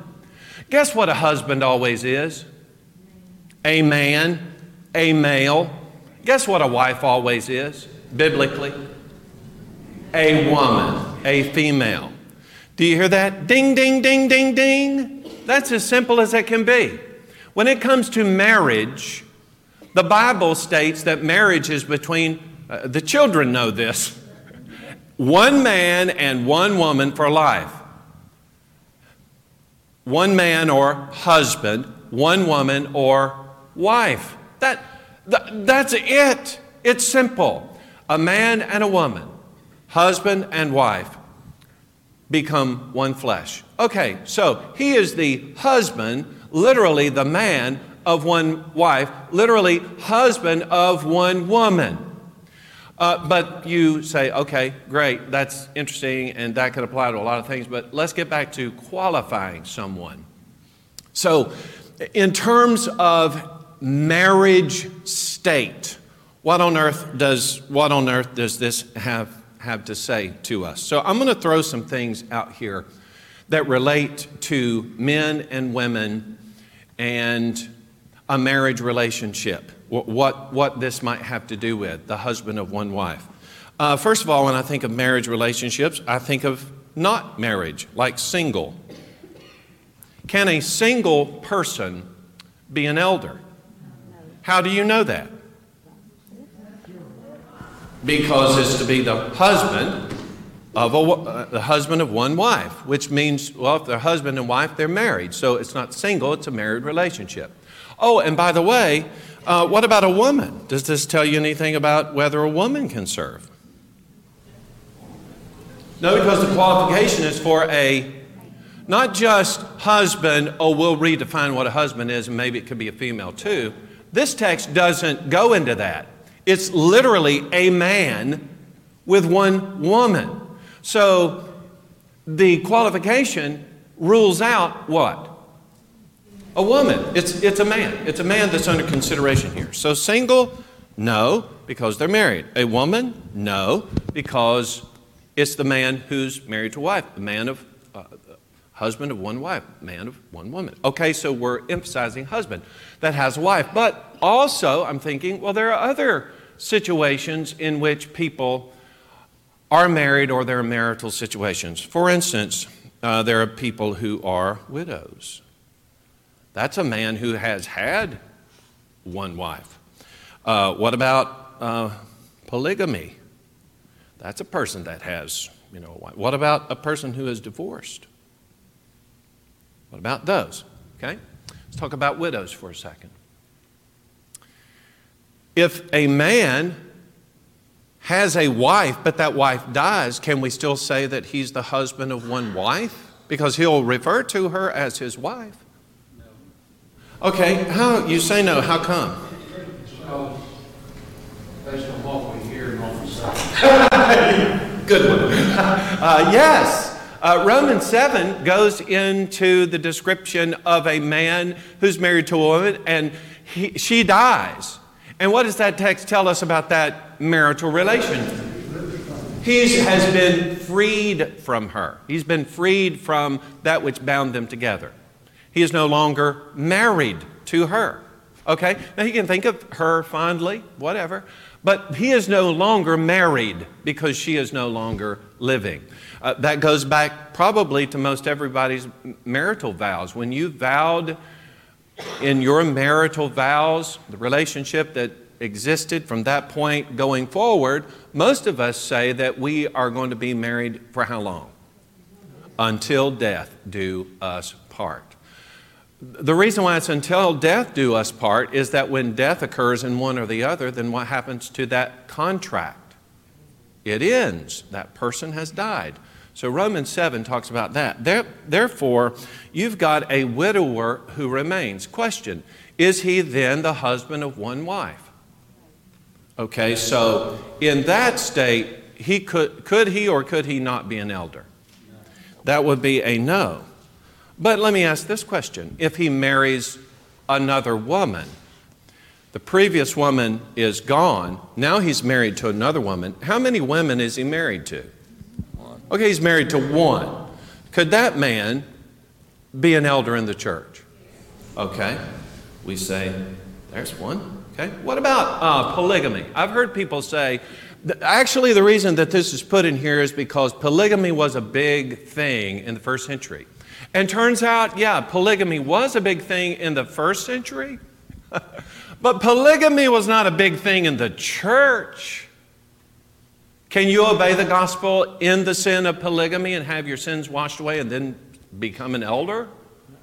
[SPEAKER 3] Guess what a husband always is? A man, a male. Guess what a wife always is, biblically? A woman, a female. Do you hear that? Ding, ding, ding, ding, ding. That's as simple as it can be. When it comes to marriage, the Bible states that marriage is between, uh, the children know this, one man and one woman for life. One man or husband, one woman or wife. That, that, that's it. It's simple. A man and a woman husband and wife become one flesh. Okay, so he is the husband, literally the man of one wife, literally husband of one woman. Uh, but you say, okay, great, that's interesting, and that could apply to a lot of things, but let's get back to qualifying someone. So, in terms of marriage state, what on earth does, what on earth does this have have to say to us. So I'm going to throw some things out here that relate to men and women and a marriage relationship, what, what this might have to do with the husband of one wife. Uh, first of all, when I think of marriage relationships, I think of not marriage, like single. Can a single person be an elder? How do you know that? Because it's to be the husband of a, uh, the husband of one wife, which means, well, if they're husband and wife, they're married. So it's not single, it's a married relationship. Oh, and by the way, uh, what about a woman? Does this tell you anything about whether a woman can serve? No, because the qualification is for a not just husband, oh, we'll redefine what a husband is, and maybe it could be a female too. This text doesn't go into that. It's literally a man with one woman. So the qualification rules out what? A woman. It's, it's a man. It's a man that's under consideration here. So single, no, because they're married. A woman, no, because it's the man who's married to wife, the man of uh, husband of one wife, man of one woman. Okay, so we're emphasizing husband that has a wife. But also, I'm thinking, well, there are other situations in which people are married or their marital situations. For instance, uh, there are people who are widows. That's a man who has had one wife. Uh, what about uh, polygamy? That's a person that has, you know, What about a person who is divorced? What about those? Okay? Let's talk about widows for a second. If a man has a wife, but that wife dies, can we still say that he's the husband of one wife? Because he'll refer to her as his wife. No. Okay, how you say no? How come?
[SPEAKER 9] what we hear.
[SPEAKER 3] Good one. Uh, yes. Uh, Romans 7 goes into the description of a man who's married to a woman and he, she dies. And what does that text tell us about that marital relation? He has been freed from her. He's been freed from that which bound them together. He is no longer married to her. Okay? Now he can think of her fondly, whatever, but he is no longer married because she is no longer living. Uh, that goes back probably to most everybody's marital vows. When you vowed in your marital vows, the relationship that existed from that point going forward, most of us say that we are going to be married for how long? Until death do us part. The reason why it's until death do us part is that when death occurs in one or the other, then what happens to that contract? It ends. That person has died. So Romans 7 talks about that. There, therefore, you've got a widower who remains. Question Is he then the husband of one wife? Okay, so in that state, he could, could he or could he not be an elder? That would be a no. But let me ask this question if he marries another woman, the previous woman is gone, now he's married to another woman. How many women is he married to? Okay, he's married to one. Could that man be an elder in the church? Okay, we say, there's one. Okay, what about uh, polygamy? I've heard people say, actually, the reason that this is put in here is because polygamy was a big thing in the first century. And turns out, yeah, polygamy was a big thing in the first century, but polygamy was not a big thing in the church. Can you obey the gospel in the sin of polygamy and have your sins washed away and then become an elder?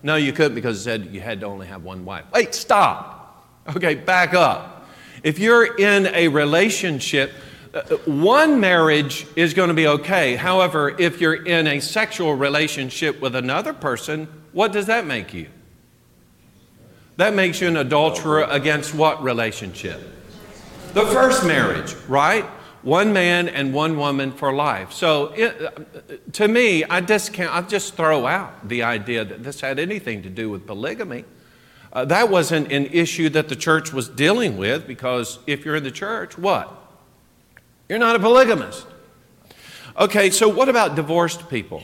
[SPEAKER 3] No, you couldn't because it said you had to only have one wife. Wait, stop. Okay, back up. If you're in a relationship, uh, one marriage is going to be okay. However, if you're in a sexual relationship with another person, what does that make you? That makes you an adulterer against what relationship? The first marriage, right? One man and one woman for life. So, it, to me, I can't, I just throw out the idea that this had anything to do with polygamy. Uh, that wasn't an issue that the church was dealing with because if you're in the church, what? You're not a polygamist. Okay, so what about divorced people?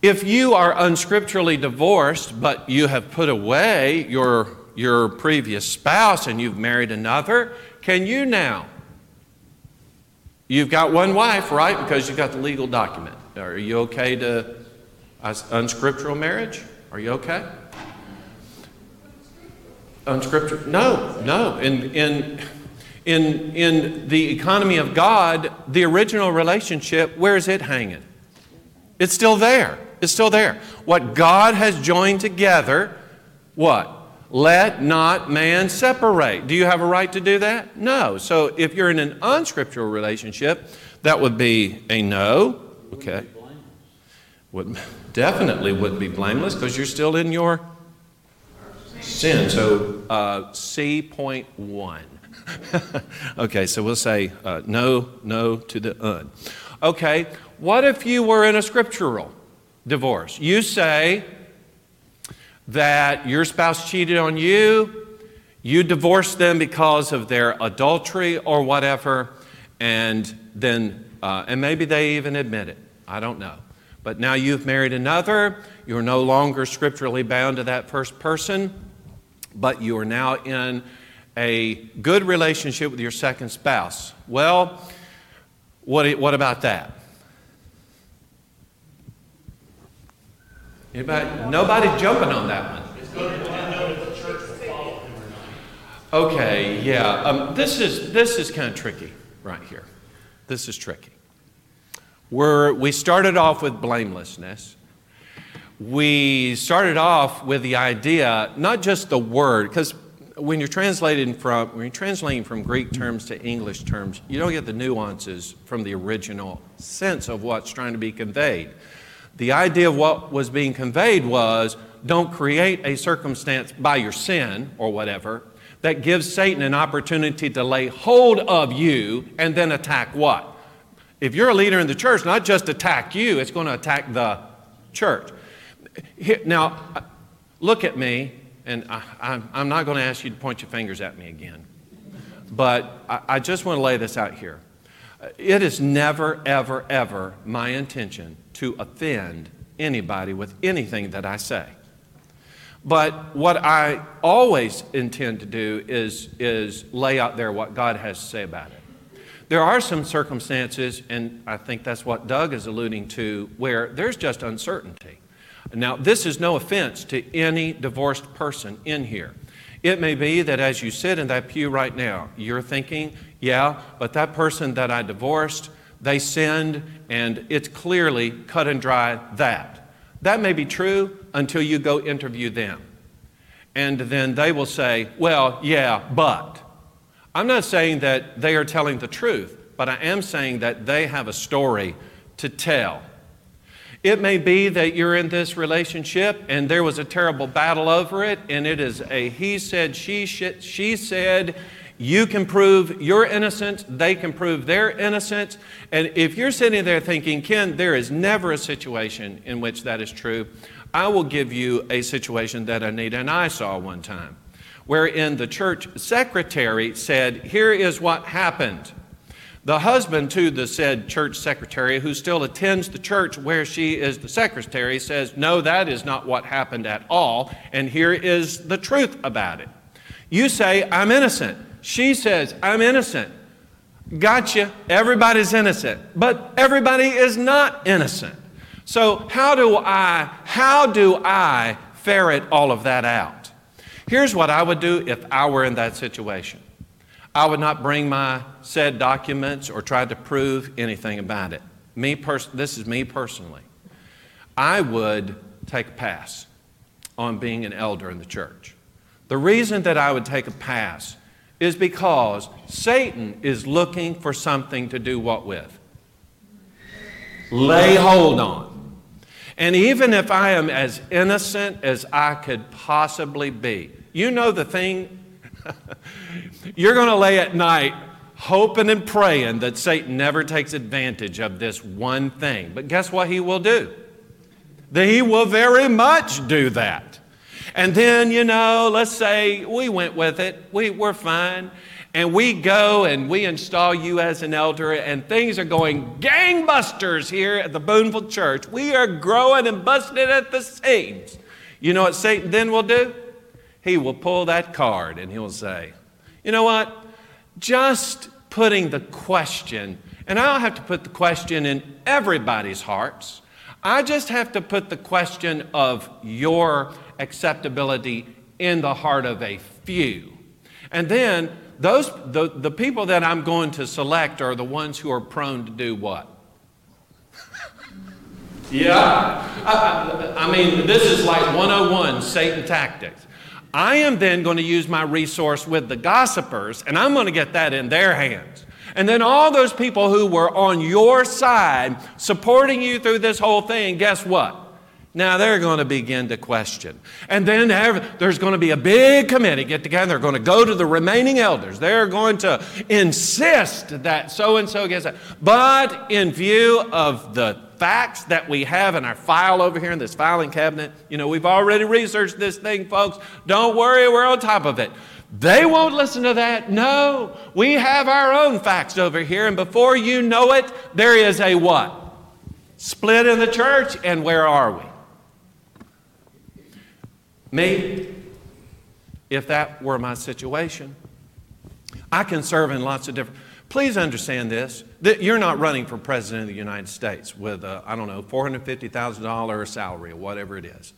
[SPEAKER 3] If you are unscripturally divorced, but you have put away your, your previous spouse and you've married another, can you now? You've got one wife, right? Because you've got the legal document. Are you okay to unscriptural marriage? Are you okay? Unscriptural? No, no. In, in, in, in the economy of God, the original relationship, where is it hanging? It's still there. It's still there. What God has joined together, what? Let not man separate. Do you have a right to do that? No. So if you're in an unscriptural relationship, that would be a no. Okay. Would, definitely wouldn't be blameless because you're still in your sin. So uh, C point one. okay, so we'll say uh, no, no to the un. Okay, what if you were in a scriptural divorce? You say that your spouse cheated on you, you divorced them because of their adultery or whatever, and then, uh, and maybe they even admit it. I don't know. But now you've married another, you're no longer scripturally bound to that first person, but you are now in a good relationship with your second spouse. Well, what, what about that? Anybody? Nobody jumping on that one. Okay, yeah. Um, this is this is kind of tricky right here. This is tricky. We're, we started off with blamelessness. We started off with the idea, not just the word, because when you're translating from when you're translating from Greek terms to English terms, you don't get the nuances from the original sense of what's trying to be conveyed. The idea of what was being conveyed was don't create a circumstance by your sin or whatever that gives Satan an opportunity to lay hold of you and then attack what? If you're a leader in the church, not just attack you, it's going to attack the church. Now, look at me and I, am not going to ask you to point your fingers at me again, but I, I just want to lay this out here. It is never, ever, ever my intention to offend anybody with anything that I say. But what I always intend to do is, is lay out there what God has to say about it. There are some circumstances, and I think that's what Doug is alluding to, where there's just uncertainty Now, this is no offense to any divorced person in here. It may be that as you sit in that pew right now, you're thinking, yeah, but that person that I divorced, they sinned, and it's clearly cut and dry that. That may be true until you go interview them. And then they will say, well, yeah, but. I'm not saying that they are telling the truth, but I am saying that they have a story to tell. It may be that you're in this relationship and there was a terrible battle over it, and it is a he said, she, she said, you can prove your innocence, they can prove their innocence. And if you're sitting there thinking, Ken, there is never a situation in which that is true, I will give you a situation that Anita and I saw one time, wherein the church secretary said, Here is what happened. The husband to the said church secretary, who still attends the church where she is the secretary, says, No, that is not what happened at all, and here is the truth about it. You say, I'm innocent. She says, I'm innocent. Gotcha. Everybody's innocent. But everybody is not innocent. So how do I how do I ferret all of that out? Here's what I would do if I were in that situation. I would not bring my said documents or try to prove anything about it. Me pers- this is me personally. I would take a pass on being an elder in the church. The reason that I would take a pass is because Satan is looking for something to do what with? Lay hold on. And even if I am as innocent as I could possibly be, you know the thing, you're going to lay at night hoping and praying that Satan never takes advantage of this one thing. But guess what he will do? He will very much do that. And then, you know, let's say we went with it, we, we're fine, and we go and we install you as an elder, and things are going gangbusters here at the Boonville Church. We are growing and busting at the seams. You know what Satan then will do? He will pull that card and he'll say, You know what? Just putting the question, and I don't have to put the question in everybody's hearts. I just have to put the question of your acceptability in the heart of a few. And then those the, the people that I'm going to select are the ones who are prone to do what? yeah. I, I mean, this is like 101 Satan tactics. I am then going to use my resource with the gossipers, and I'm going to get that in their hands. And then all those people who were on your side supporting you through this whole thing, guess what? Now they're going to begin to question. And then there's going to be a big committee get together. They're going to go to the remaining elders. They're going to insist that so and so gets it. But in view of the facts that we have in our file over here in this filing cabinet, you know, we've already researched this thing, folks. Don't worry, we're on top of it. They won't listen to that. No, we have our own facts over here. And before you know it, there is a what? Split in the church. And where are we? Me, if that were my situation, I can serve in lots of different. Please understand this that you're not running for president of the United States with, I don't know, $450,000 salary or whatever it is.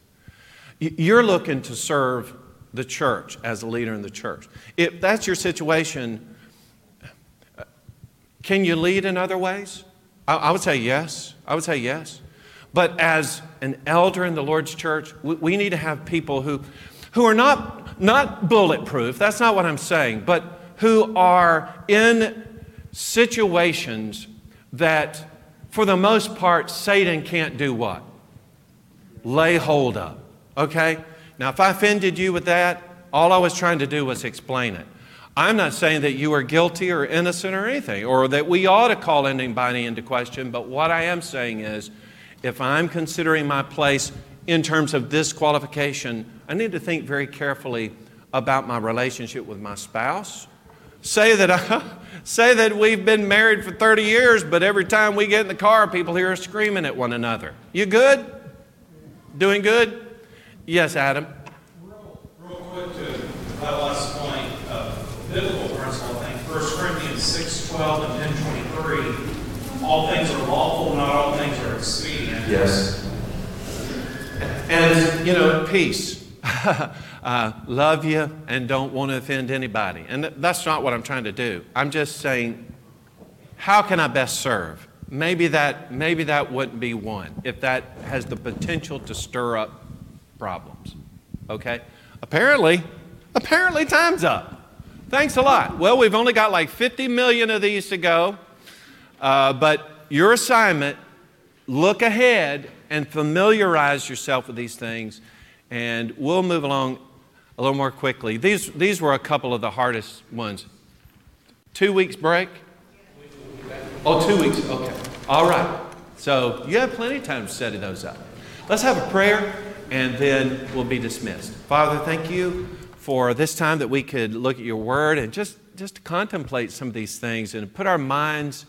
[SPEAKER 3] You're looking to serve the church as a leader in the church. If that's your situation, can you lead in other ways? I, I would say yes. I would say yes. But as an elder in the Lord's church, we, need to have people who, who are not, not bulletproof, that's not what I'm saying, but who are in situations that, for the most part, Satan can't do what? Lay hold of. Okay? Now, if I offended you with that, all I was trying to do was explain it. I'm not saying that you are guilty or innocent or anything, or that we ought to call anybody into question, but what I am saying is if I'm considering my place in terms of this qualification, I need to think very carefully about my relationship with my spouse. Say that, I, say that we've been married for 30 years, but every time we get in the car, people here are screaming at one another. You good? Doing good? Yes, Adam.
[SPEAKER 1] Real, quick to that last point of biblical principle, I think 1 Corinthians 6 12 and 10 23 all things are lawful, not all things are expedient.
[SPEAKER 3] Yes. And, you know, peace. uh, love you and don't want to offend anybody. And that's not what I'm trying to do. I'm just saying, how can I best serve? Maybe that, maybe that wouldn't be one if that has the potential to stir up problems. Okay? Apparently, apparently time's up. Thanks a lot. Well, we've only got like 50 million of these to go, uh, but your assignment look ahead and familiarize yourself with these things, and we'll move along a little more quickly. These, these were a couple of the hardest ones. Two weeks break? Oh, two weeks, okay. All right. So you have plenty of time to study those up. Let's have a prayer, and then we'll be dismissed. Father, thank you for this time that we could look at your word and just, just contemplate some of these things and put our minds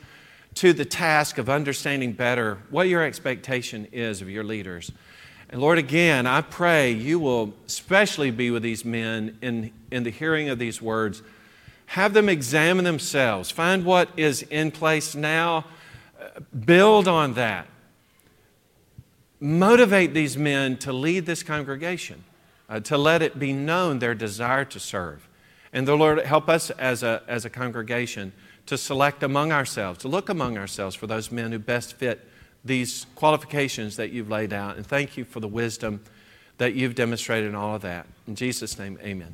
[SPEAKER 3] to the task of understanding better what your expectation is of your leaders. And Lord, again, I pray you will especially be with these men in, in the hearing of these words. Have them examine themselves, find what is in place now, build on that. Motivate these men to lead this congregation, uh, to let it be known their desire to serve. And the Lord, help us as a, as a congregation to select among ourselves, to look among ourselves for those men who best fit these qualifications that you've laid out. And thank you for the wisdom that you've demonstrated in all of that. In Jesus' name, amen.